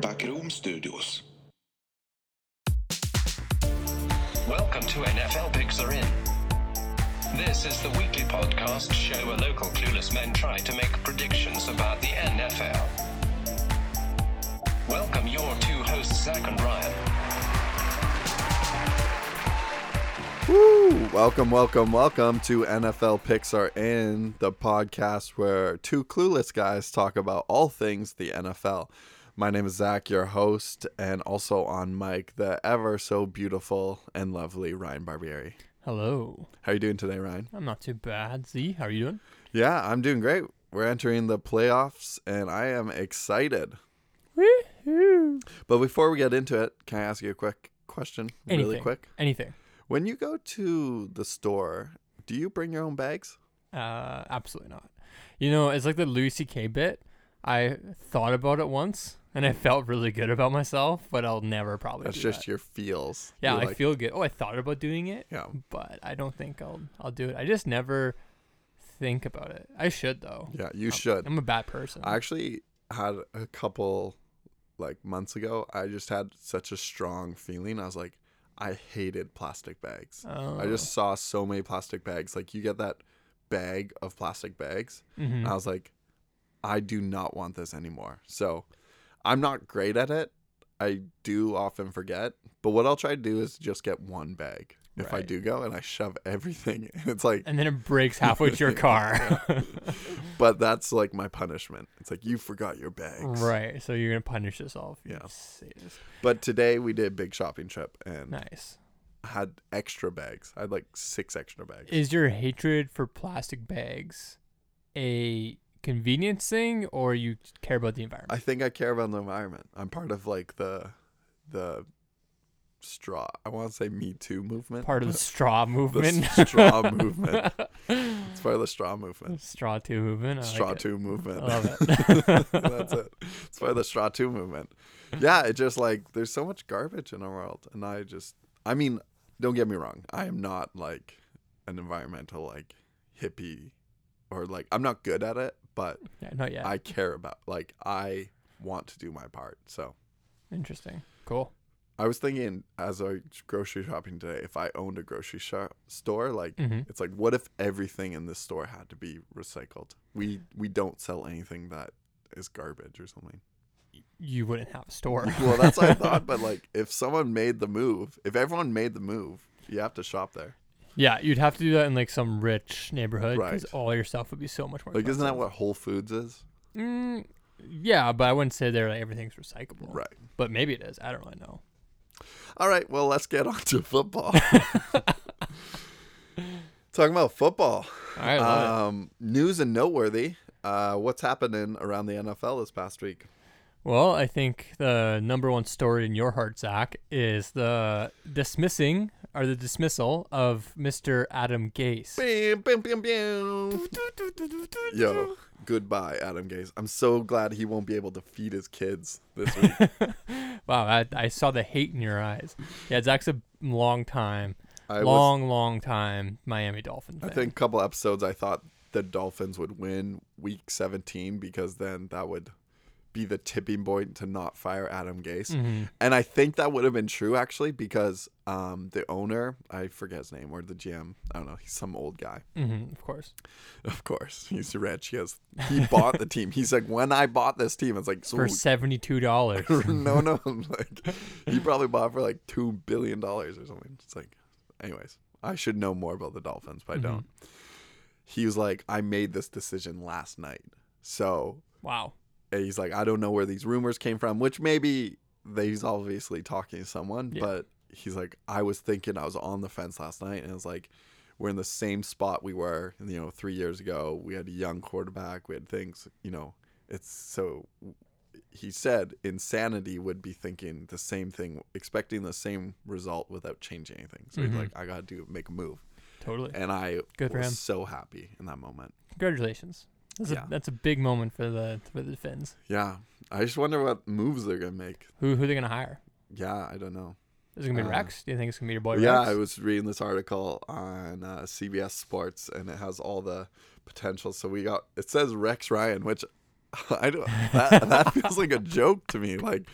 Backroom Studios. Welcome to NFL Picks Are In. This is the weekly podcast show where local clueless men try to make predictions about the NFL. Welcome your two hosts, Zach and Ryan. Woo! Welcome, welcome, welcome to NFL Picks Are In, the podcast where two clueless guys talk about all things the NFL. My name is Zach, your host, and also on mic, the ever so beautiful and lovely Ryan Barbieri. Hello. How are you doing today, Ryan? I'm not too bad. Z, how are you doing? Yeah, I'm doing great. We're entering the playoffs, and I am excited. Woohoo! But before we get into it, can I ask you a quick question? Anything. Really quick. Anything. When you go to the store, do you bring your own bags? Uh, absolutely not. You know, it's like the Louis C.K. bit. I thought about it once, and I felt really good about myself, but I'll never probably. That's just that. your feels. Yeah, You're I like, feel good. Oh, I thought about doing it, Yeah. but I don't think I'll. I'll do it. I just never think about it. I should though. Yeah, you I'm- should. I'm a bad person. I actually had a couple like months ago. I just had such a strong feeling. I was like, I hated plastic bags. I Oh. just saw so many plastic bags. Like you get that bag of plastic bags. Mhm. And I was like, I do not want this anymore. So I'm not great at it. I do often forget. But what I'll try to do is just get one bag. If I do go and I shove everything, it's like and then it breaks halfway to your car. but that's like my punishment. It's like you forgot your bags. right. So you're gonna punish yourself. you Yeah. sadist. But today we did a big shopping trip and Nice. had extra bags. I had like six extra bags. Is your hatred for plastic bags a convenience thing or you care about the environment? I think I care about the environment. I'm part of like the the straw. I want to say Me Too movement. Part of the straw movement. the straw movement. It's part of the straw movement. straw two movement. I like straw it. two movement. I love it. That's it. It's part of the straw two movement. Yeah, it just like there's so much garbage in our world, and I just, I mean, don't get me wrong. I am not like an environmental like hippie, or like I'm not good at it, but Yeah, not yet. I care about like I want to do my part. So Interesting. Cool. I was thinking as I was grocery shopping today, if I owned a grocery shop store, like hmm it's like what if everything in this store had to be recycled? We we don't sell anything that is garbage or something. You wouldn't have a store. well, that's what I thought, but like if someone made the move, if everyone made the move, you have to shop there. yeah, you'd have to do that in like some rich neighborhood because Right. all your stuff would be so much more. Like isn't that what Whole Foods is? Mm, yeah, but I wouldn't say there like everything's recyclable. Right. But maybe it is. I don't really know. All right, well, let's get on to football. Talking about football. All right. Um, news and noteworthy. Uh, what's happening around the NFL this past week? Well, I think the number one story in your heart, Zach, is the dismissing or the dismissal of Mr. Adam Gase. Bam, bam, bam, bam. Yo, goodbye, Adam Gase. I'm so glad he won't be able to feed his kids this week. Wow, I, I saw the hate in your eyes. Yeah, Zach's a long time, I was, long, long time Miami Dolphin I think, a couple episodes I thought the Dolphins would win Week 17 because then that would be the tipping point to not fire Adam Gase. Mhm. And I think that would have been true actually because um, the owner, I forget his name, or the GM, I don't know, he's some old guy. Mhm, of course. Of course, he's rich. He has he bought the team. He's like, when I bought this team, it's like so For seventy-two dollars. no, no, like he probably bought for like two billion dollars or something. It's like, anyways, I should know more about the Dolphins, but I Mhm. don't. He was like, I made this decision last night, so wow. He's like, I don't know where these rumors came from, which maybe he's obviously talking to someone, Yeah. but he's like, I was thinking I was on the fence last night, and it was like, we're in the same spot we were, you know, three years ago. We had a young quarterback, we had things, you know, it's so. He said insanity would be thinking the same thing, expecting the same result without changing anything. So Mhm. he's like, I gotta do make a move, Totally. and I Good was so happy in that moment. Congratulations. That's, Yeah. a, that's a big moment for the for the Fins. Yeah, I just wonder what moves they're gonna make. Who who they're they gonna hire? Yeah, I don't know. Is it gonna be Uh, Rex? Do you think it's gonna be your boy yeah, Rex? I was reading this article on uh, CBS Sports, and it has all the potential. So we got it says Rex Ryan, which I don't. That, that feels like a joke to me. Like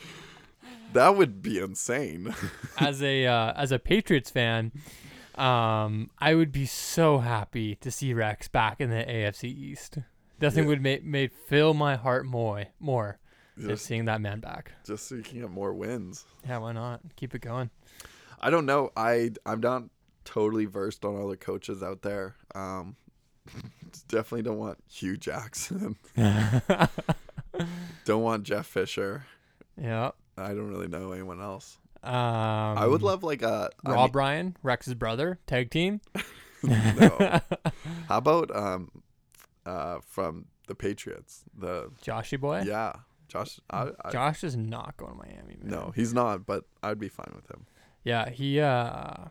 that would be insane. as a uh, as a Patriots fan, um, I would be so happy to see Rex back in the AFC East. Nothing Yeah. would make made fill my heart more more than just, seeing that man back. just so you can get more wins. Yeah, why not? Keep it going. I don't know. I I'm not totally versed on other coaches out there. Um, definitely don't want Hue Jackson. don't want Jeff Fisher. yeah. I don't really know anyone else. Um, I would love like a Rob Ryan, Rex's brother, tag team. no. How about um, uh, from the Patriots? The Joshy boy. yeah, Josh. I, I, Josh is not going to Miami. Man. no, he's not. But I'd be fine with him. Yeah, he uh,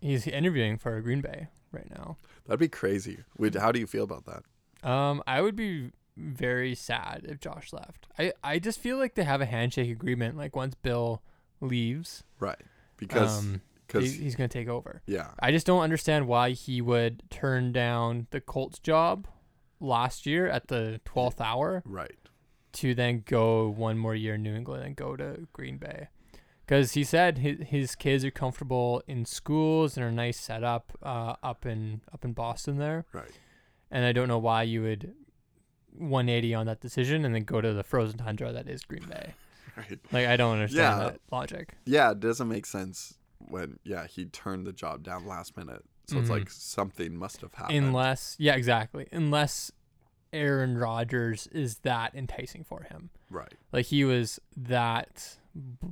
he's interviewing for Green Bay right now. That'd be crazy. Would how do you feel about that? Um, I would be very sad if Josh left. I I just feel like they have a handshake agreement. Like once Bill leaves, Right? Because um, because he, he's gonna take over. yeah, I just don't understand why he would turn down the Colts job last year at the twelfth hour right. to then go one more year in New England and go to Green Bay. Because he said his, his kids are comfortable in schools and are nice setup uh, up in up in Boston there, Right. and I don't know why you would 180 on that decision and then go to the frozen tundra that is Green Bay. Right. Like I don't understand Yeah. that logic. Yeah, it doesn't make sense when yeah he turned the job down last minute. So it's Mhm. like something must have happened. Unless, yeah, exactly. Unless Aaron Rodgers is that enticing for him. right. Like he was that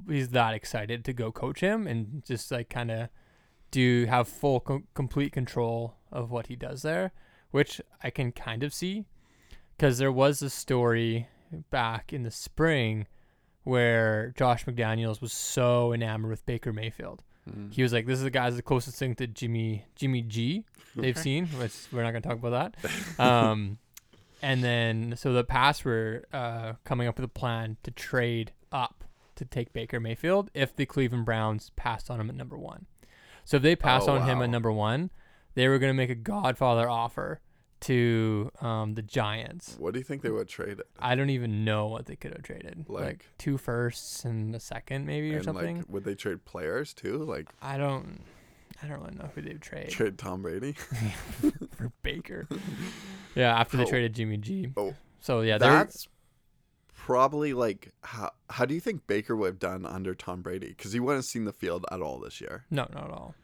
he's that excited to go coach him and just like kind of do have full com- complete control of what he does there, which I can kind of see cuz there was a story back in the spring where Josh McDaniels was so enamored with Baker Mayfield. Mhm. He was like this is the guy's the closest thing to Jimmy Jimmy G they've seen, which we're not going to talk about that. Um and then so the Pats were uh, coming up with a plan to trade up to take Baker Mayfield if the Cleveland Browns passed on him at number one. So if they passed Oh, on him at number one, they were going to make a Godfather offer to um, the Giants. What do you think they would trade it? I don't even know what they could have traded, like, Like- two firsts and a second, maybe or and something. like, would they trade players too? Like I don't, I don't really know who they'd trade trade Tom Brady? for Baker. yeah, after they Oh. traded Jimmy G. Oh. so yeah, That's probably like how how do you think Baker would have done under Tom Brady? Because he wouldn't have seen the field at all this year. no, not at all.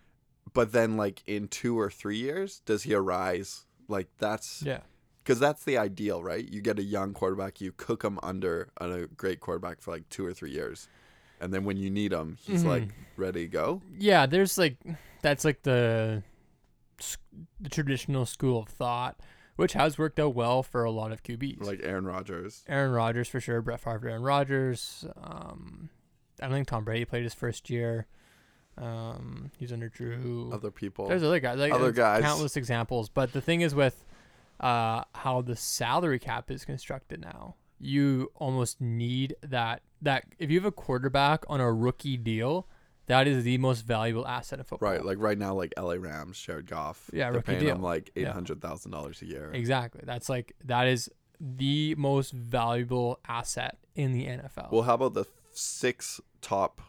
But then like in two or three years, does he arise? Like that's Yeah. because that's the ideal, right? You get a young quarterback, you cook him under a great quarterback for like two or three years, and then when you need him, he's Mhm. like ready to go. yeah there's like that's like the the traditional school of thought which has worked out well for a lot of QBs Like Aaron Rodgers. Aaron Rodgers for sure Brett Favre Aaron Rodgers um I don't think Tom Brady played his first year um he's under Drew Other people. there's other guys like Other guys. countless examples but the thing is with uh how the salary cap is constructed now you almost need that that if you have a quarterback on a rookie deal that is the most valuable asset in football Right, like right now, like LA Rams, Jared Goff. Yeah, they're rookie paying him deal. like eight hundred thousand Yeah. dollars a year. Exactly. That's like that is the most valuable asset in the NFL. Well, how about the six top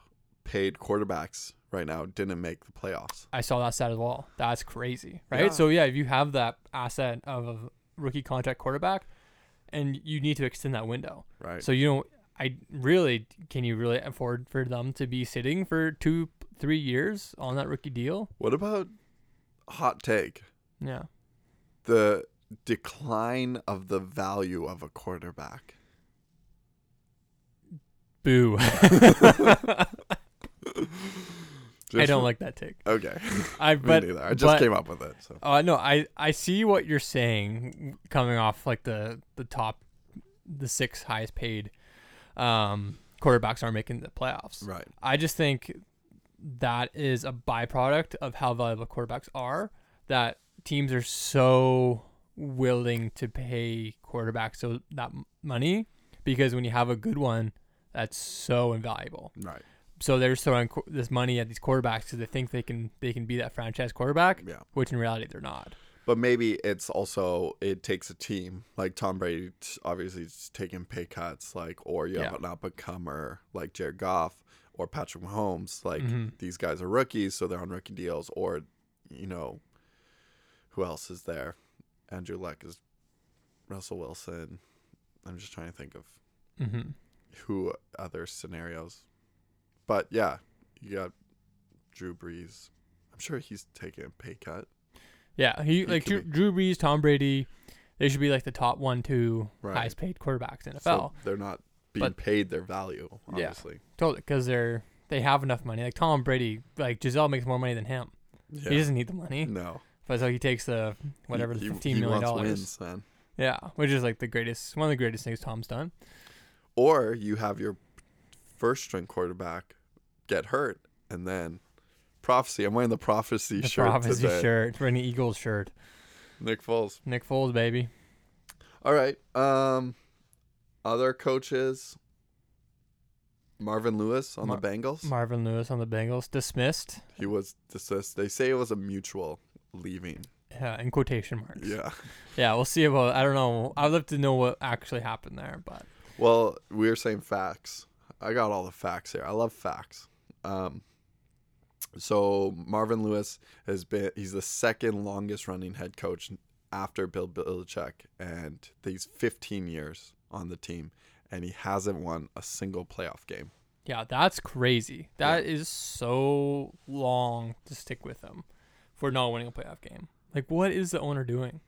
paid quarterbacks right now didn't make the playoffs? I saw that stat as well. That's crazy, right? Yeah. So yeah, if you have that asset of a rookie contract quarterback, and you need to extend that window, Right. so you don't. I really can you really afford for them to be sitting for two, three years on that rookie deal? what about hot take? Yeah. The decline of the value of a quarterback. Boo. I don't like that take. Okay. I but neither. I just but- came up with it. So Uh, no, I I see what you're saying coming off like the the top, the six highest paid, um, quarterbacks are making the playoffs. right. I just think that is a byproduct of how valuable quarterbacks are. That teams are so willing to pay quarterbacks so that money because when you have a good one, that's so invaluable. Right. So they're throwing qu- this money at these quarterbacks because they think they can they can be that franchise quarterback, Yeah. which in reality they're not. But maybe it's also it takes a team. Like Tom Brady, obviously, is taking pay cuts. Like, or you have Yeah. an up and comer like Jared Goff or Patrick Mahomes. Like Mhm. these guys are rookies, so they're on rookie deals. Or, you know, who else is there? Andrew Luck is Russell Wilson. I'm just trying to think of Mm-hmm. who other scenarios. But yeah, you got Drew Brees. I'm sure he's taking a pay cut. Yeah, he, He like Drew, could Drew Brees, Tom Brady. They should be like the top one, two Right. highest paid quarterbacks in NFL. So they're not being But- paid their value, Yeah. obviously. Totally, because they're they have enough money. Like Tom Brady, like Gisele makes more money than him. Yeah. He doesn't need the money, no. but so he takes the whatever the he- fifteen he million wants dollars. wins, man. Yeah, which is like the greatest, one of the greatest things Tom's done. Or you have your first string quarterback get hurt, and then prophecy. I'm wearing the prophecy The shirt prophecy today. shirt, wearing the Eagles shirt. Nick Foles. Nick Foles, baby. All right. Um, other coaches. Marvin Lewis on Mar- the Bengals. Marvin Lewis on the Bengals dismissed. he was dismissed. They say it was a mutual leaving. Yeah, in quotation marks. Yeah. Yeah, we'll see about. I don't know. I'd love to know what actually happened there, but Well, we are saying facts. I got all the facts here. I love facts. Um, so Marvin Lewis has been he's the second longest running head coach after Bill Belichick and he's 15 years on the team and he hasn't won a single playoff game. yeah, that's crazy. That is so long to stick with them for not winning a playoff game. Like, what is the owner doing?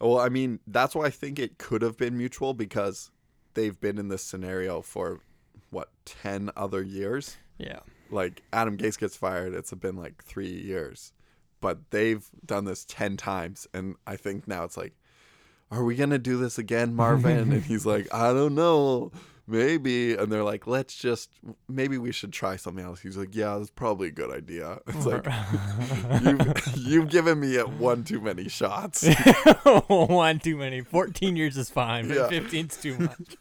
Well, I mean, that's why I think it could have been mutual because they've been in this scenario for what 10 other years. Yeah, like Adam Gase gets fired, it's been like three years, but they've done this ten times, and I think now it's like, are we gonna do this again, Marvin? and he's like, I don't know, maybe. And they're like, let's just, maybe we should try something else. He's like, yeah, that's probably a good idea. It's like you've you've given me at one too many shots. one too many. Fourteen years is fine, but Yeah. fifteen's too much.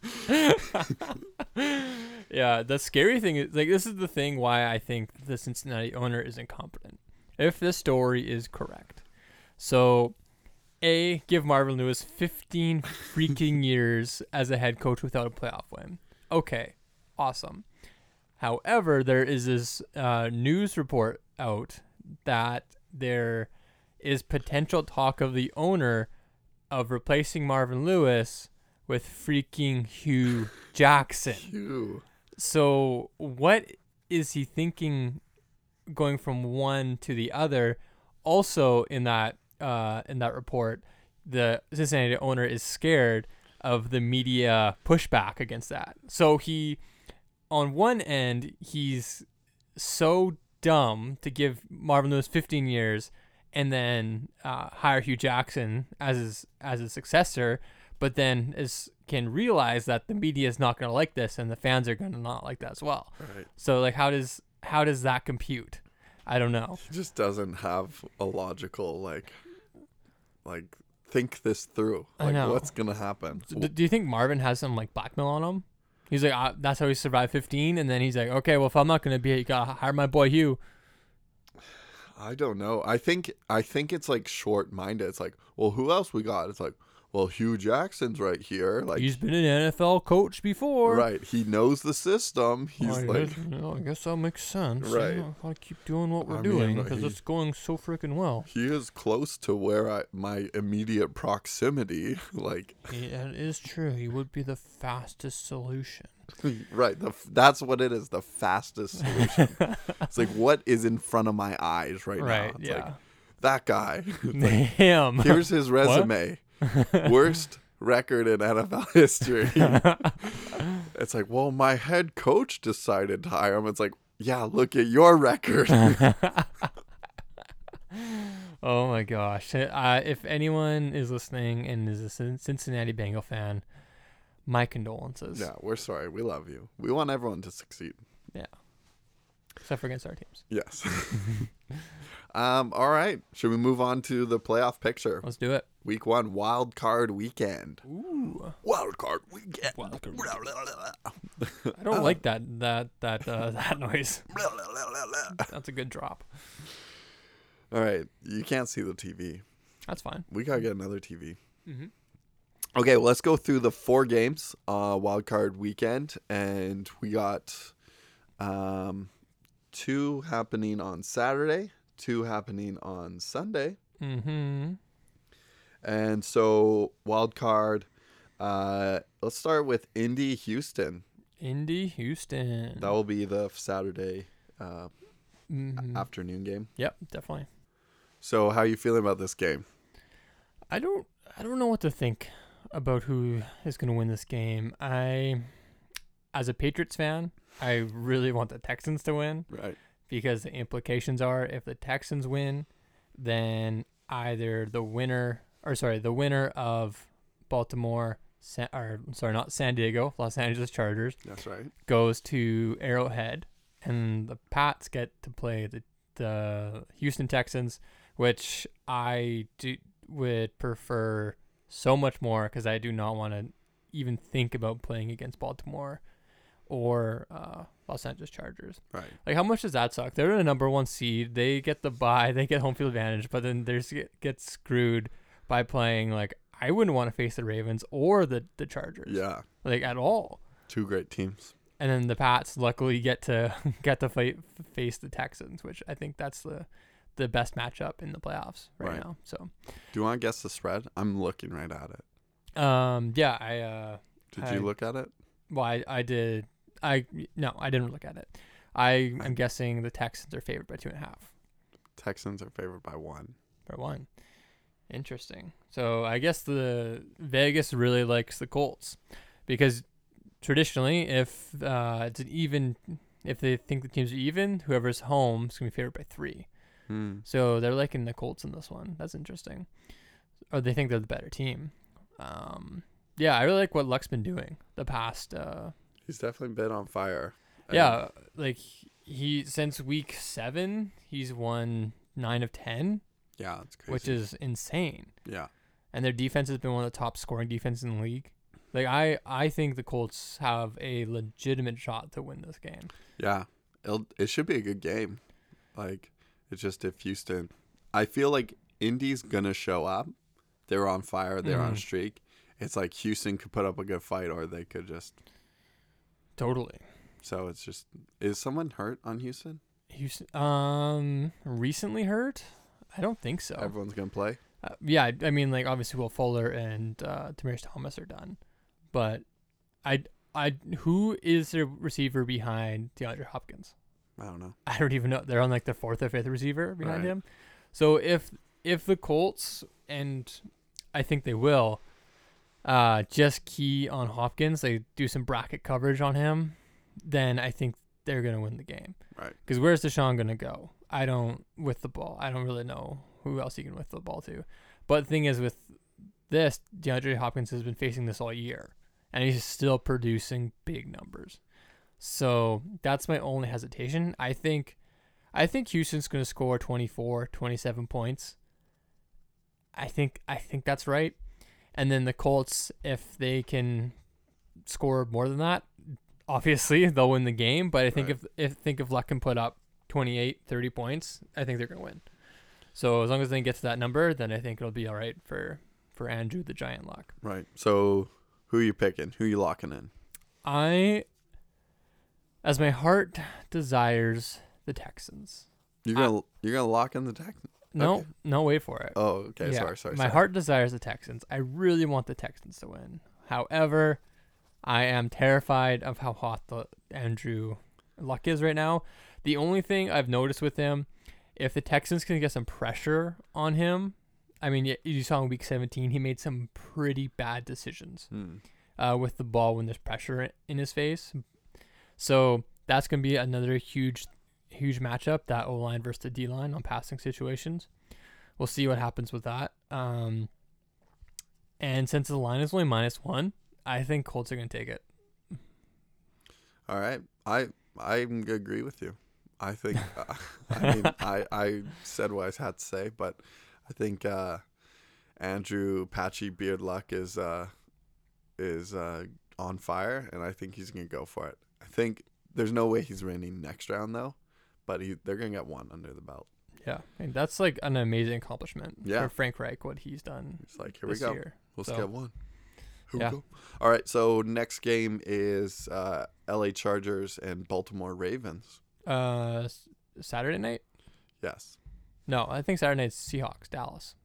yeah, the scary thing is like this is the thing why I think the Cincinnati owner is incompetent. If this story is correct, so a give Marvin Lewis fifteen freaking years as a head coach without a playoff win. Okay, awesome. However, there is this uh, news report out that there is potential talk of the owner of replacing Marvin Lewis with freaking Hue Jackson. Phew. So, what is he thinking going from one to the other? Also, in that uh, in that report, the Cincinnati owner is scared of the media pushback against that. So he, on one end, he's so dumb to give Marvin Lewis 15 years and then uh, hire Hue Jackson as his as his successor, but then is can realize that the media is not going to like this and the fans are going to not like that as well. Right. So like, how does how does that compute? I don't know. He just doesn't have a logical like, like think this through. I Like know. what's gonna happen? D- do you think Marvin has some like blackmail on him? He's like, uh, that's how he survived 15, and then he's like, okay, well, if I'm not gonna be, it, you gotta hire my boy Hue. I don't know. I think I think it's like short minded. It's like, well, who else we got? It's like, well, Hue Jackson's right here. Like, he's been an NFL coach before. right. He knows the system. He's I like, guess, you know, I guess that makes sense. you Right. know, gotta keep doing what we're I doing because it's going so freaking well. he is close to where I my immediate proximity. Like, Yeah, it is true. He would be the fastest solution. right. The that's what it is. The fastest solution. it's like what is in front of my eyes right, now. right? It's Yeah. like that guy. Him. Here's his resume. Worst record in NFL history. it's like, well, my head coach decided to hire him. It's like, yeah, look at your record. oh my gosh! Uh, if anyone is listening and is a Cincinnati Bengal fan, my condolences. yeah, we're sorry. We love you. We want everyone to succeed. Yeah, except for against our teams. Yes. Um, all right. Should we move on to the playoff picture? Let's do it. Week one, wild card weekend. Ooh. Wild card weekend. Wild card I don't like that that that uh, that noise. That's a good drop. All right. You can't see the TV. That's fine. We gotta get another TV. Mm-hmm. Okay, well, let's go through the four games, uh, wild card weekend, and we got um, two happening on Saturday, two happening on Sunday, Mm-hmm. and so wild card. Uh, let's start with Indy Houston. Indy, Houston. That will be the Saturday uh, Mhm. afternoon game. Yep, definitely. So, how are you feeling about this game? I don't I don't know what to think about who is going to win this game. I as a Patriots fan, I really want the Texans to win Right. Because the implications are if the Texans win, then either the winner or sorry, the winner of Baltimore San, or sorry, not San Diego, Los Angeles Chargers That's right. goes to Arrowhead, and the Pats get to play the the Houston Texans, which I do would prefer so much more because I do not want to even think about playing against Baltimore or uh, Los Angeles Chargers. Right. Like, how much does that suck? They're the number one seed. They get the bye. They get home field advantage, but then they get, get screwed by playing like I wouldn't want to face the Ravens or the the Chargers. Yeah. Like at all Two great teams. and then the Pats luckily get to get to fight face the Texans, which I think that's the the best matchup in the playoffs right, Right. now. So, Do you want to guess the spread? I'm looking right at it. um, yeah, I uh, Did I- you look at it? well, I, I did, I no, I didn't look at it. I am guessing the Texans are favored by two and a half Texans are favored by one. for one. Interesting. So I guess the Vegas really likes the Colts because traditionally, if uh, it's an even, if they think the teams are even, whoever's home is gonna be favored by three. Hmm. So they're liking the Colts in this one. That's interesting. Or they think they're the better team. Um, yeah, I really like what Luck's been doing the past. Uh, He's definitely been on fire. And- yeah, like he since week seven, he's won nine of ten, Yeah, it's crazy. which is insane. yeah. And their defense has been one of the top scoring defenses in the league. Like I, I think the Colts have a legitimate shot to win this game. Yeah. It'll, it should be a good game. Like, it's just if Houston. I feel like Indy's to show up. They're on fire. They're on a Mhm. streak. It's like Houston could put up a good fight or they could just. Totally. So it's just. Is someone hurt on Houston? Houston, um, recently hurt? I don't think so. Everyone's going to play? Uh, yeah, I- I mean, like obviously, Will Fuller and uh, Thomas are done, but I, I, who is the receiver behind DeAndre Hopkins? I don't know. I don't even know. They're on like the fourth or fifth receiver behind Right. him. So if if the Colts and I think they will, uh, just key on Hopkins, they do some bracket coverage on him, then I think they're gonna win the game. Right. Because where's Deshaun gonna go? I don't with the ball. I don't really know who else he can with the ball to. But the thing is, with this, DeAndre Hopkins has been facing this all year, and he's still producing big numbers. So that's my only hesitation. I think, I think Houston's gonna score 24, 27 points. I think I think that's right. And then the Colts, if they can score more than that, obviously they'll win the game. But I think Right. if if think if Luck can put up 28, 30 points, I think they're gonna win. So as long as they get to that number, then I think it'll be all right for for Andrew the Giant Luck. Right. So who are you picking? Who are you locking in? I, as my heart desires, the Texans. You're gonna you're gonna lock in the Texans. No, Okay. no, wait for it. Oh, okay. Yeah, Sorry, sorry. My sorry. heart desires the Texans. I really want the Texans to win. However, I am terrified of how hot the Andrew Luck is right now. The only thing I've noticed with him, if the Texans can get some pressure on him, I mean, you saw in Week 17 he made some pretty bad decisions Hmm. uh, with the ball when there's pressure in his face. So that's gonna be another huge, huge matchup that O line versus the D line on passing situations. We'll see what happens with that. Um, and since the line is only minus one, I think Colts are gonna take it. All right. I I agree with you. I think uh, I mean I I said what I had to say, but I think uh, Andrew Patchy Beard Luck is uh, is uh, on fire, and I think he's gonna go for it. I think there's no way he's winning next round though, but he they're gonna get one under the belt. Yeah, and that's like an amazing accomplishment Yeah. for Frank Reich. What he's done It's like here we go. year. Let's So, get one. Here yeah. we go. All right. So next game is uh, L.A. Chargers and Baltimore Ravens. Uh, Saturday night? Yes, No, I think Saturday night's Seahawks, Dallas.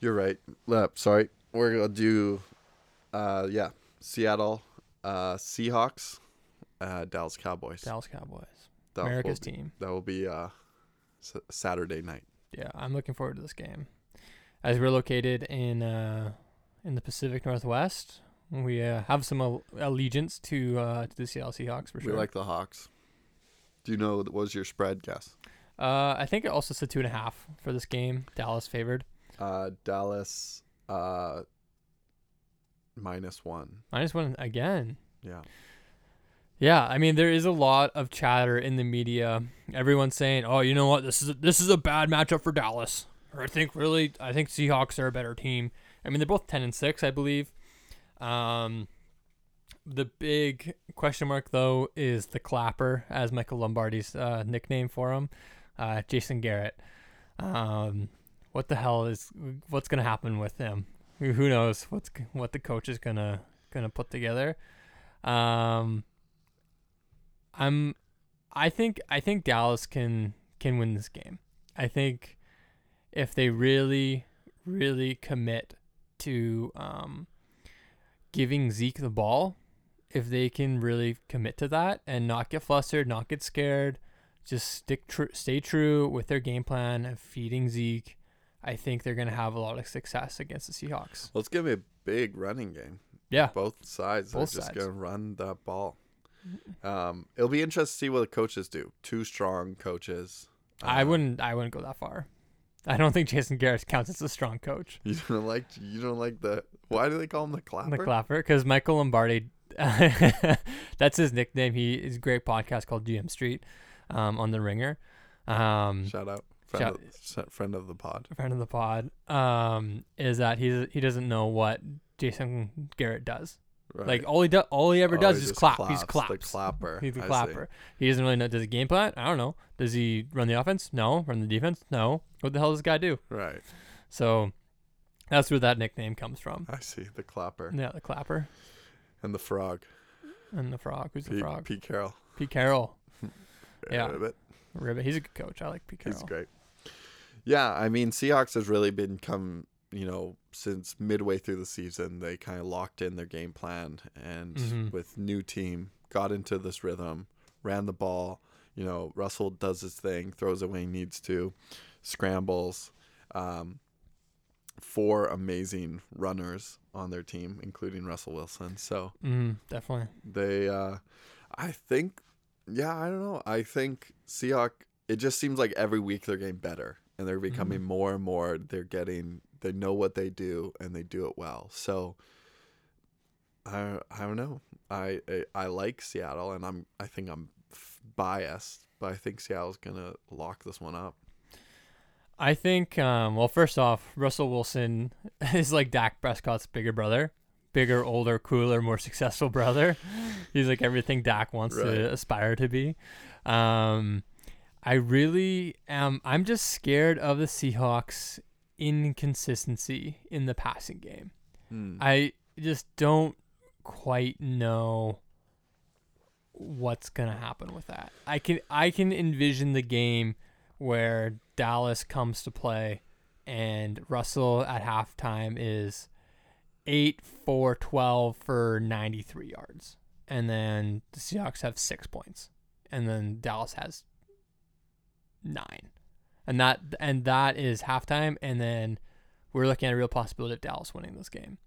you're right. Uh, sorry, we're gonna do. Uh, yeah, Seattle uh, Seahawks, uh, Dallas Cowboys. Dallas Cowboys, That America's be- team. That will be uh, s- Saturday night. Yeah, I'm looking forward to this game. As we're located in uh, in the Pacific Northwest, we uh, have some al- allegiance to uh, to the Seattle Seahawks for sure. We like the Hawks. Do you know what was your spread guess? uh, I think it also said two and a half for this game. Dallas favored Uh, Dallas uh, minus one. minus one again. Yeah. Yeah, I mean there is a lot of chatter in the media. Everyone's saying, "Oh, you know what? This is a, this is a bad matchup for Dallas." Or I think really, I think Seahawks are a better team. I mean they're both ten and six, I believe. Um, the big question mark though is the clapper, as Michael Lombardi's uh, nickname for him, uh, Jason Garrett. Um, what the hell is what's gonna happen with him? Who knows what's what the coach is gonna gonna put together. Um, I'm, I think I think Dallas can can win this game. I think if they really really commit to um, giving Zeke the ball, if they can really commit to that and not get flustered, not get scared, just stick true, stay true with their game plan of feeding Zeke. I think they're gonna have a lot of success against the Seahawks. Let's give it a big running game. Yeah, Both sides Both are just gonna run that ball. Um, it'll be interesting to see what the coaches do. Two strong coaches. I Uh, wouldn't. I wouldn't go that far. I don't think Jason Garrett counts as a strong coach. You don't like. You don't like the. Why do they call him the clapper? The clapper, because Michael Lombardi, that's his nickname. He is great podcast called GM Street, um, on the Ringer. Um, Shout out. Friend, Shout- of, friend of the pod. friend of the pod. Um, is that he's he doesn't know what Jason Garrett does. Right. Like all he does, all he ever Oh, does he is clap. claps, He's the clapper. He's the I see. clapper. He doesn't really know. Does he game plan? I don't know. Does he run the offense? No. Run the defense? No. What the hell does this guy do? Right. So that's where that nickname comes from. I see the clapper Yeah, the clapper and the frog. and the frog. Who's the frog? Pete Carroll. Pete Carroll. Yeah. Ribbit. Ribbit. He's a good coach. I like Pete Carroll. He's great. Yeah, I mean, Seahawks has really been come, you know, since midway through the season, they kind of locked in their game plan and Mhm. with new team got into this rhythm, ran the ball. You know, Russell does his thing, throws it when he needs to, scrambles. Um, four amazing runners on their team, including Russell Wilson. So Mm, definitely. they, uh, I think, yeah, I don't know. I think Seahawk. It just seems like every week they're getting better, and they're becoming Mhm. more and more. They're getting. They know what they do, and they do it well. So. I I don't know. I, I I like Seattle, and I'm I think I'm f- biased, but I think Seattle's gonna lock this one up. I think. Um, well, first off, Russell Wilson is like Dak Prescott's bigger brother, bigger, older, cooler, more successful brother. He's like everything Dak wants Right. to aspire to be. Um, I really am. I'm just scared of the Seahawks' inconsistency in the passing game. Hmm. I just don't quite know what's gonna happen with that. I can I can envision the game where Dallas comes to play and Russell at halftime is 8 4 12 for 93 yards. And then the Seahawks have 6 points. And then Dallas has 9. And that and that is halftime and then we're looking at a real possibility of Dallas winning this game.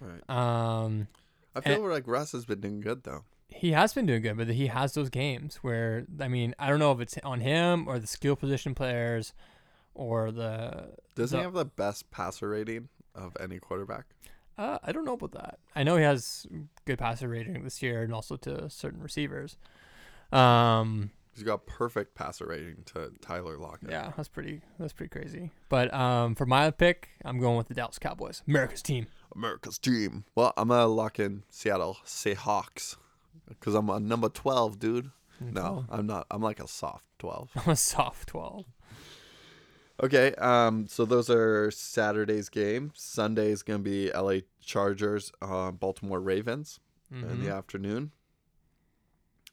right. Um, I feel like Russ has been doing good though. he has been doing good, but he has those games where I mean, I don't know if it's on him or the skill position players or the. Doesn't the- he have the best passer rating of any quarterback? Uh, I don't know about that. I know he has good passer rating this year and also to certain receivers. Um, He's got perfect passer rating to Tyler Lockett. yeah, that's pretty. That's pretty crazy. But um, for my pick, I'm going with the Dallas Cowboys, America's team. America's team. Well, I'm gonna lock in Seattle Seahawks because I'm a number twelve, dude. No, I'm not. I'm like a soft 12. I'm a soft 12. Okay, um, so those are Saturday's game. Sunday is gonna be LA Chargers, uh, Baltimore Ravens in Mhm. the afternoon.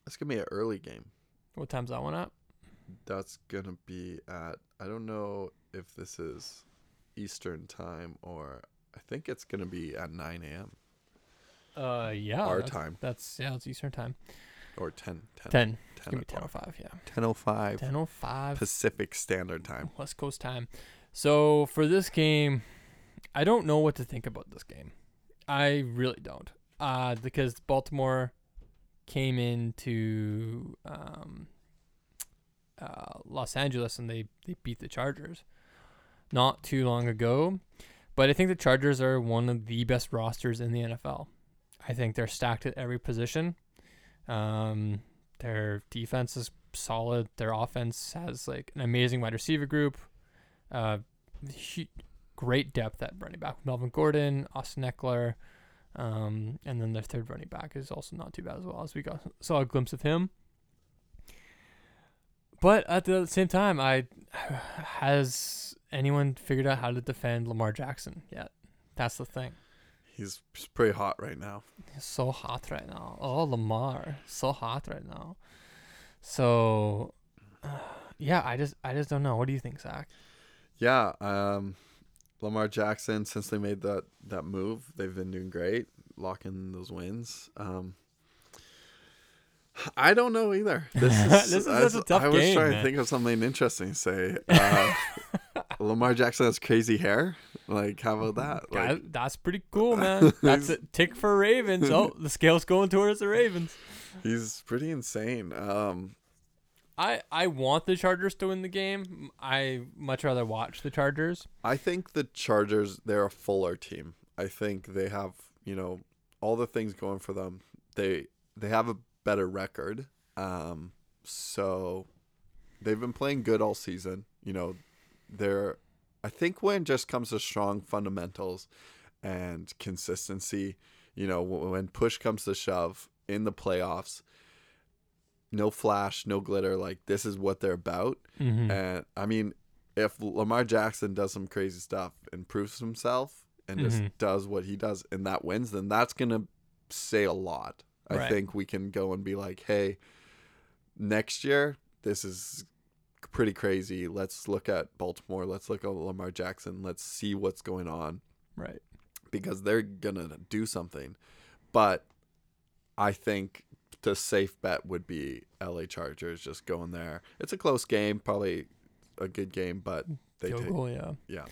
It's gonna be an early game. What time's that one at? That's gonna be at I don't know if this is Eastern time or I think it's gonna be at 9 a.m. Uh, yeah. Our that's- time. That's yeah, it's Eastern time. or 10 10 10. It's 10 gonna be 10:05. Yeah. 10:05 10:05 Pacific Standard Time. West Coast time. So for this game, I don't know what to think about this game. I really don't. Uh, because Baltimore came into um, uh, Los Angeles and they, they beat the Chargers not too long ago. But I think the Chargers are one of the best rosters in the NFL. I think they're stacked at every position. Um, their defense is solid. Their offense has like an amazing wide receiver group. Uh, hu- great depth at running back. Melvin Gordon, Austin Ekeler, um, and then their third running back is also not too bad as well. As we got saw a glimpse of him. But at the same time, I has anyone figured out how to defend Lamar Jackson yet? That's the thing. He's pretty hot right now. He's so hot right now. Oh, Lamar, so hot right now. So, yeah, I just I just don't know. What do you think, Zach? Yeah, um, Lamar Jackson. Since they made that that move, they've been doing great, locking those wins. Um, I don't know either. This is, This is I, a tough game. I was game, trying man. to think of something interesting to say. Uh, Lamar Jackson has crazy hair. Like, how about that? Like, That- that's pretty cool, man. That's a tick for Ravens. Oh, the scale's going towards the Ravens. he's pretty insane. Um, I I want the Chargers to win the game. I much rather watch the Chargers. I think the Chargers they're a fuller team. I think they have, you know, all the things going for them. They they have a better record. Um so they've been playing good all season. You know, they're I think when just comes to strong fundamentals and consistency, you know, when push comes to shove in the playoffs, no flash, no glitter, like this is what they're about. Mm-hmm. And I mean, if Lamar Jackson does some crazy stuff and proves himself and just Mhm. does what he does and that wins, then that's gonna say a lot. I Right. think we can go and be like, hey, next year this is pretty crazy. Let's look at Baltimore. Let's look at Lamar Jackson. Let's see what's going on right. because they're gonna do something. But I think the safe bet would be LA Chargers just going there. It's a close game, probably a good game, but they Field take goal, yeah. yeah.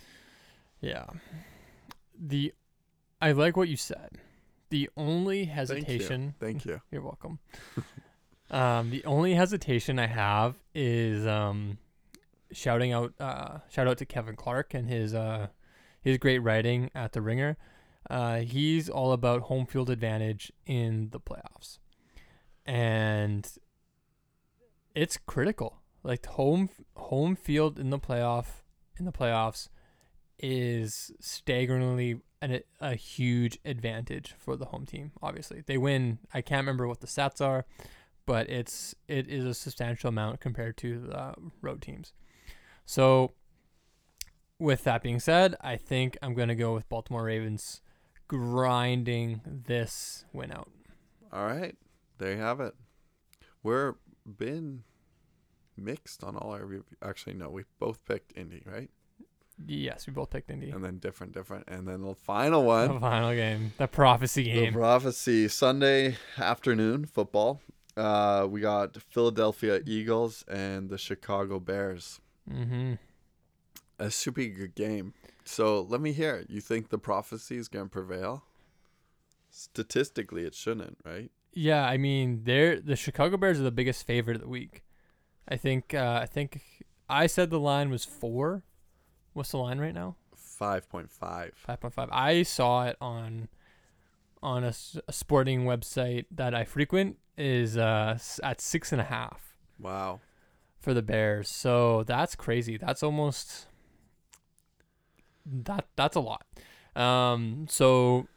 Yeah. The I like what you said. The only Thank you. hesitation Thank you. You're welcome. um, the only hesitation I have is um, shouting out uh, shout out to Kevin Clark and his uh, his great writing at the Ringer. Uh, he's all about home field advantage in the playoffs, and it's critical. Like home home field in the playoff in the playoffs is staggeringly an, a huge advantage for the home team. Obviously, they win. I can't remember what the stats are, but it's it is a substantial amount compared to the road teams. So, with that being said, I think I'm gonna go with Baltimore Ravens grinding this win out. All right. There you have it. We're been mixed on all our review. Actually, no, we both picked Indy, right? Yes, we both picked Indy. And then different, different. And then the final one, The final game, the prophecy the game. prophecy Sunday afternoon football. Uh, we got Philadelphia Eagles and the Chicago Bears. mm-hmm. A super good game. So let me hear. it. You think the prophecy is going to prevail? Statistically, it shouldn't, right? Yeah, I mean, they're the Chicago Bears are the biggest favorite of the week. I think. Uh, I think I said the line was four. What's the line right now? 5.5. Five point five. I saw it on on a sporting website that I frequent is uh at six and a half Wow. for the Bears. So that's crazy. That's almost that that's a lot. Um so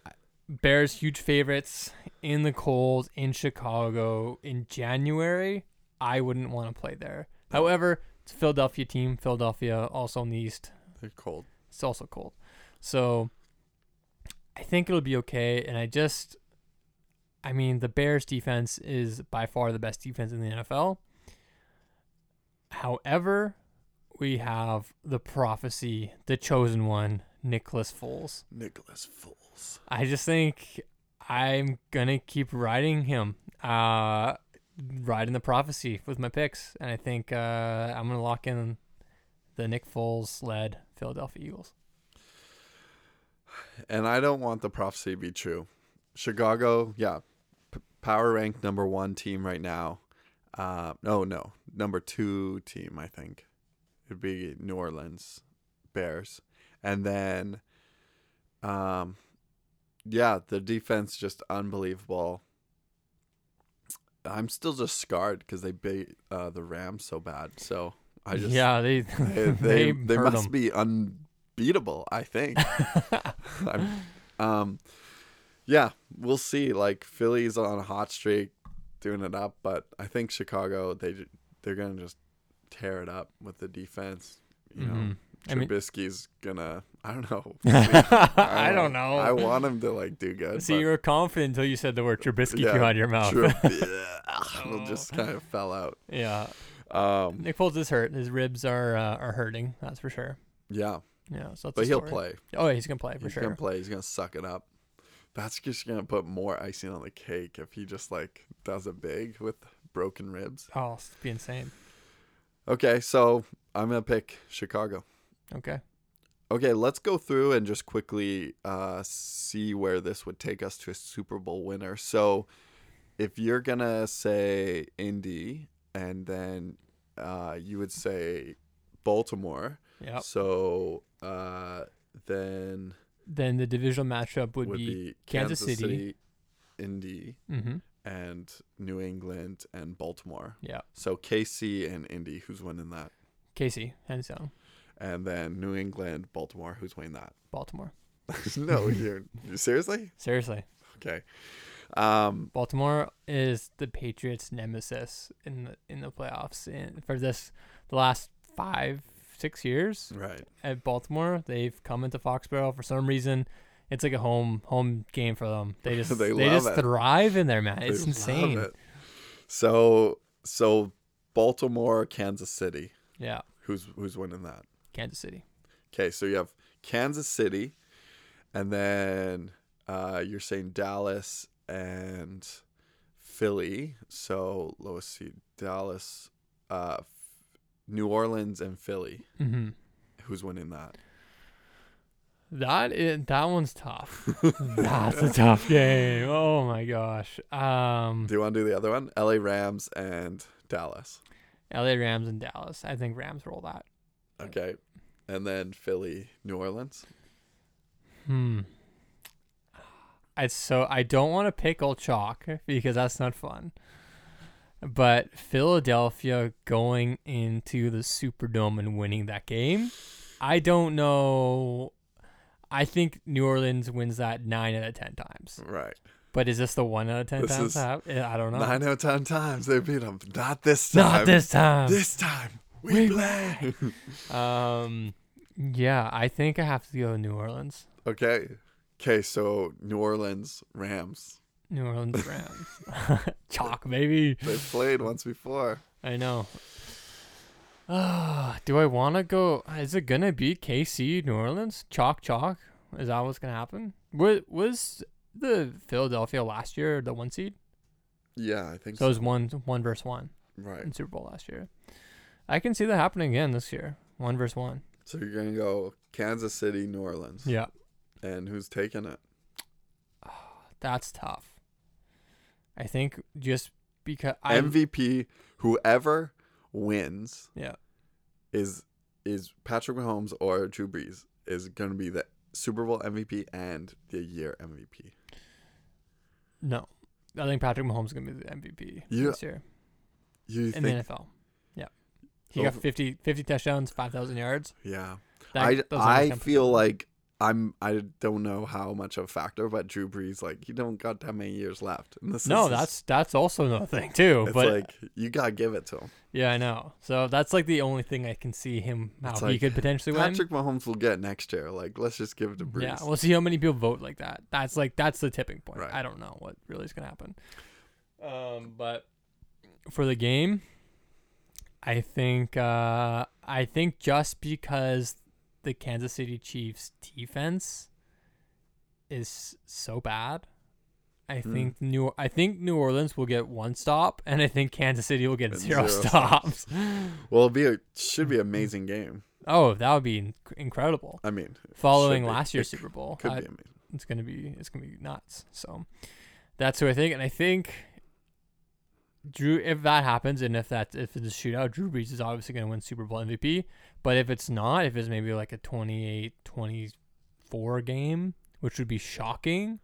Bears huge favorites in the cold in Chicago in January. I wouldn't want to play there. However, it's a Philadelphia team. Philadelphia also in the East. They're cold. It's also cold. So I think it'll be okay. And I just, I mean, the Bears defense is by far the best defense in the NFL. However, we have the prophecy, the chosen one, Nicholas Foles. Nicholas Foles. I just think I'm gonna keep riding him, uh, riding the prophecy with my picks, and I think uh, I'm gonna lock in the Nick Foles led Philadelphia Eagles. And I don't want the prophecy to be true. Chicago, yeah, p- power ranked number one team right now. Uh, no, no, number two team. I think it'd be New Orleans Bears, and then, um, yeah, the defense just unbelievable. I'm still just scarred because they beat uh, the Rams so bad. So I just yeah, they they they, they, must 'em. be unbeatable. I think. Um, yeah, we'll see. Like Philly's on a hot streak, doing it up, but I think Chicago they they're gonna just tear it up with the defense. You know, Mhm. I mean- Trubisky's gonna. I don't know. I don't know. I want him to like do good. See, you were confident until you said the word Trubisky Yeah, came out of your mouth. True. yeah, it just kind of fell out. yeah, Um, Nick Foles is hurt. His ribs are uh, are hurting. That's for sure. yeah, Yeah, so that's but he'll play. Oh, yeah, he's gonna play for He's sure. gonna play. He's gonna suck it up. That's just gonna put more icing on the cake if he just like does it big with broken ribs. Oh, it's be insane. Okay, so I'm gonna pick Chicago. Okay. Okay, let's go through and just quickly uh, see where this would take us to a Super Bowl winner. So, if you're gonna say Indy, and then uh, you would say Baltimore. Yep. So uh, then Then the divisional matchup would, would be, be Kansas Kansas, City. City, Indy, mm-hmm. and New England and Baltimore. Yeah. So KC and Indy, who's winning that? Casey, hands down. And then New England, Baltimore, who's winning that? Baltimore. no, you're seriously Seriously. okay. Um, Baltimore is the Patriots' nemesis in the in the playoffs. And for this, the last five, six years right. at Baltimore, they've come into Foxborough for some reason. It's like a home home game for them. They just They they, just it. thrive in there, man. They It's love insane. it. So so Baltimore, Kansas City, Yeah, who's who's winning that? Kansas City. Okay, so you have Kansas City, and then uh, you're saying Dallas and Philly. So let's see, Dallas, uh, F- New Orleans, and Philly. Mm-hmm. Who's winning that? That is that one's tough. That's a tough game. Oh my gosh. Um, Do you want to do the other one? LA Rams and Dallas. LA Rams and Dallas. I think Rams roll that. Okay, and then Philly, New Orleans. Hmm. I so I don't want to pick old chalk because that's not fun. But Philadelphia going into the Superdome and winning that game, I don't know. I think New Orleans wins that nine out of ten times. Right. But is this the one out of ten This times? I don't know. Nine out of ten times they beat them. Not this time. Not this time. This time we, play. Um, yeah, I think I have to go to New Orleans. okay. Okay, so New Orleans Rams. New Orleans Rams. Chalk, baby. They've played once before. I know. Uh, do I want to go? Is it gonna be KC New Orleans? Chalk, chalk. Is that what's gonna happen? Was was the Philadelphia last year the one seed? Yeah, I think So so. it was one one versus one right. in Super Bowl last year. I can see that happening again this year. One versus one. So you're gonna go Kansas City, New Orleans. Yeah, And who's taking it? that's tough. I think just because I MVP, whoever wins yeah is is Patrick Mahomes or Drew Brees is gonna be the Super Bowl MVP and the year MVP. no, I think Patrick Mahomes is gonna be the MVP You- this year. You in think? the NFL. He got Over- 50, 50 touchdowns, 5,000 yards. yeah. That- I I feel like I'm I don't know how much of a factor, but Drew Brees like you don't got that many years left. And this No, is, that's that's also another thing too. it's But like you gotta give it to him. yeah, I know. So that's like the only thing I can see him how It's he could potentially win. Patrick Mahomes will get next year. Like let's just give it to Brees. Yeah, we'll see how many people vote like that. That's like that's the tipping point. Right. I don't know what really is gonna happen. Um, but for the game, I think uh, I think just because the Kansas City Chiefs defense is so bad, I Hmm. think New I think New Orleans will get one stop, and I think Kansas City will get And zero, zero stops. Well, it'll be a should be an amazing game. oh, that would be incredible. I mean, Following should be. last year's Super Bowl, could I- be amazing. it's gonna be it's gonna be nuts. So that's who I think, and I think Drew. If that happens, and if that if it's a shootout, Drew Brees is obviously gonna win Super Bowl MVP. But if it's not, if it's maybe like a 28-24 game, which would be shocking.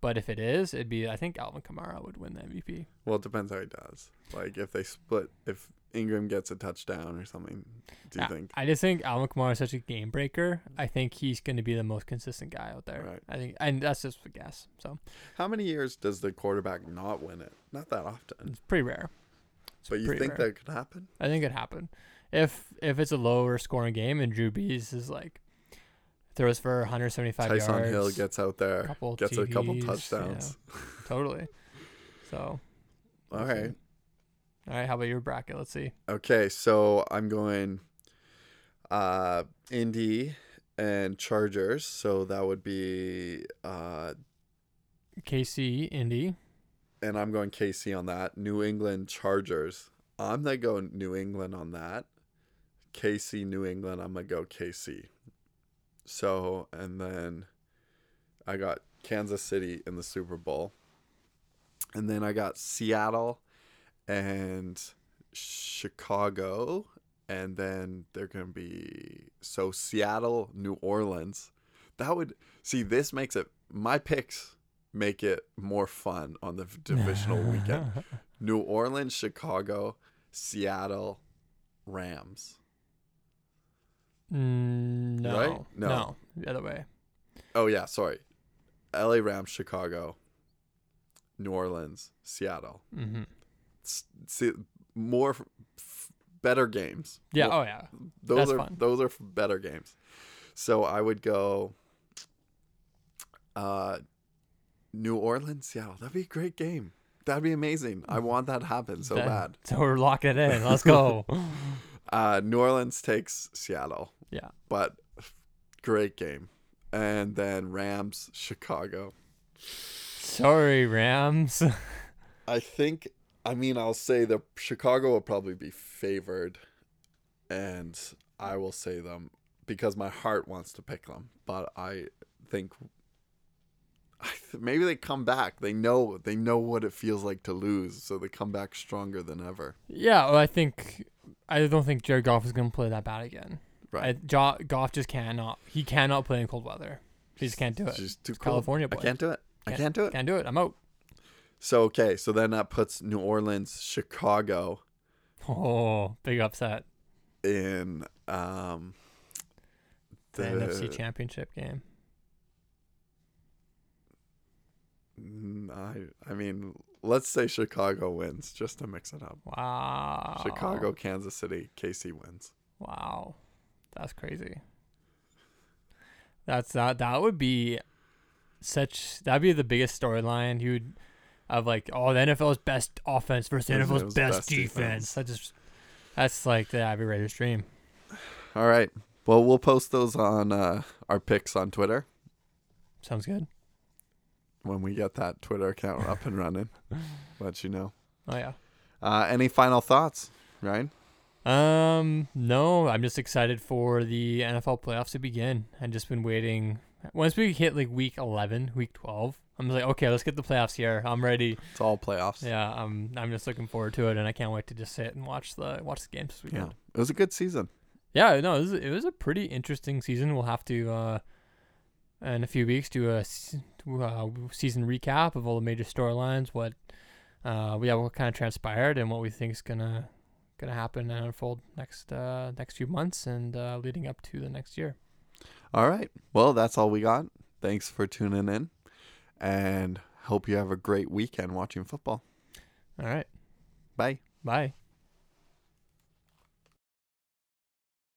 But if it is, it'd be I think Alvin Kamara would win the MVP. Well, it depends how he does. Like if they split, if Ingram gets a touchdown or something, do you I- think? I just think Alvin Kamara is such a game breaker. I think he's going to be the most consistent guy out there. Right. I think, and that's just a guess. So How many years does the quarterback not win it? Not that often. it's pretty rare. It's But you think rare. that could happen? I think it happened. If if it's a lower scoring game and Drew Brees is like throws for 175 Tyson yards, Hill gets out there, gets a couple touchdowns. totally. So All right. All right, how about your bracket? Let's see. Okay, so I'm going uh Indy and Chargers. So that would be uh KC Indy. and I'm going KC on that. New England Chargers. I'm gonna go New England on that. KC New England. I'm gonna go KC. So and then I got Kansas City in the Super Bowl. And then I got Seattle and Chicago. And then they're gonna be so Seattle, New Orleans. That would see this makes it my picks make it more fun on the divisional weekend. New Orleans, Chicago, Seattle, Rams. Mm, no, Right? No. no, the other way. Oh yeah, sorry. LA Rams, Chicago, New Orleans, Seattle. hmm S- See, more f- better games. Yeah. Oh yeah. those that's are fun. those are better games. So I would go uh New Orleans, Seattle. That'd be a great game. That'd be amazing. I want that to happen so That- bad. So we're locking in. Let's go. Uh, New Orleans takes Seattle. Yeah. But great game. And then Rams, Chicago. Sorry, Rams. I think, I mean, I'll say the Chicago will probably be favored. And I will say them because my heart wants to pick them. But I think I th- maybe they come back. They know they know what it feels like to lose, so they come back stronger than ever. yeah. Well, I think I don't think Jared Goff is gonna play that bad again. Right. I, Goff just cannot. He cannot play in cold weather. He just can't do it. It's just too It's. California I can't do it. I Can't- can't do it. Can't do it. I'm out. So okay, so then that puts New Orleans, Chicago Oh, big upset. in um The, NFC Championship game. I I mean, let's say Chicago wins just to mix it up. Wow. Chicago, Kansas City, KC wins. Wow, that's crazy. That's that. That would be such. That'd be the biggest storyline. You would of like, oh, the NFL's best offense versus the NFL's best, best defense. defense. That just that's like the Abbey Raiders dream. All right. Well, we'll post those on uh, our picks on Twitter Sounds good. when we get that Twitter account up and running. Let you know. Oh yeah. Uh, any final thoughts, Ryan? Um, no, I'm just excited for the NFL playoffs to begin. I've just been waiting. Once we hit like week 11, week 12, I'm like, okay, let's get the playoffs here. I'm ready. It's all playoffs. Yeah, I'm. I'm just looking forward to it, and I can't wait to just sit and watch the watch the games this Yeah. It was a good season. Yeah, no, it was, it was a pretty interesting season. We'll have to uh, in a few weeks do a uh, season recap of all the major storylines, what uh, yeah, what kind of transpired, and what we think is gonna gonna happen and unfold next uh, next few months and uh, leading up to the next year. All right. Well, that's all we got. Thanks for tuning in, and hope you have a great weekend watching football. All right. Bye. Bye.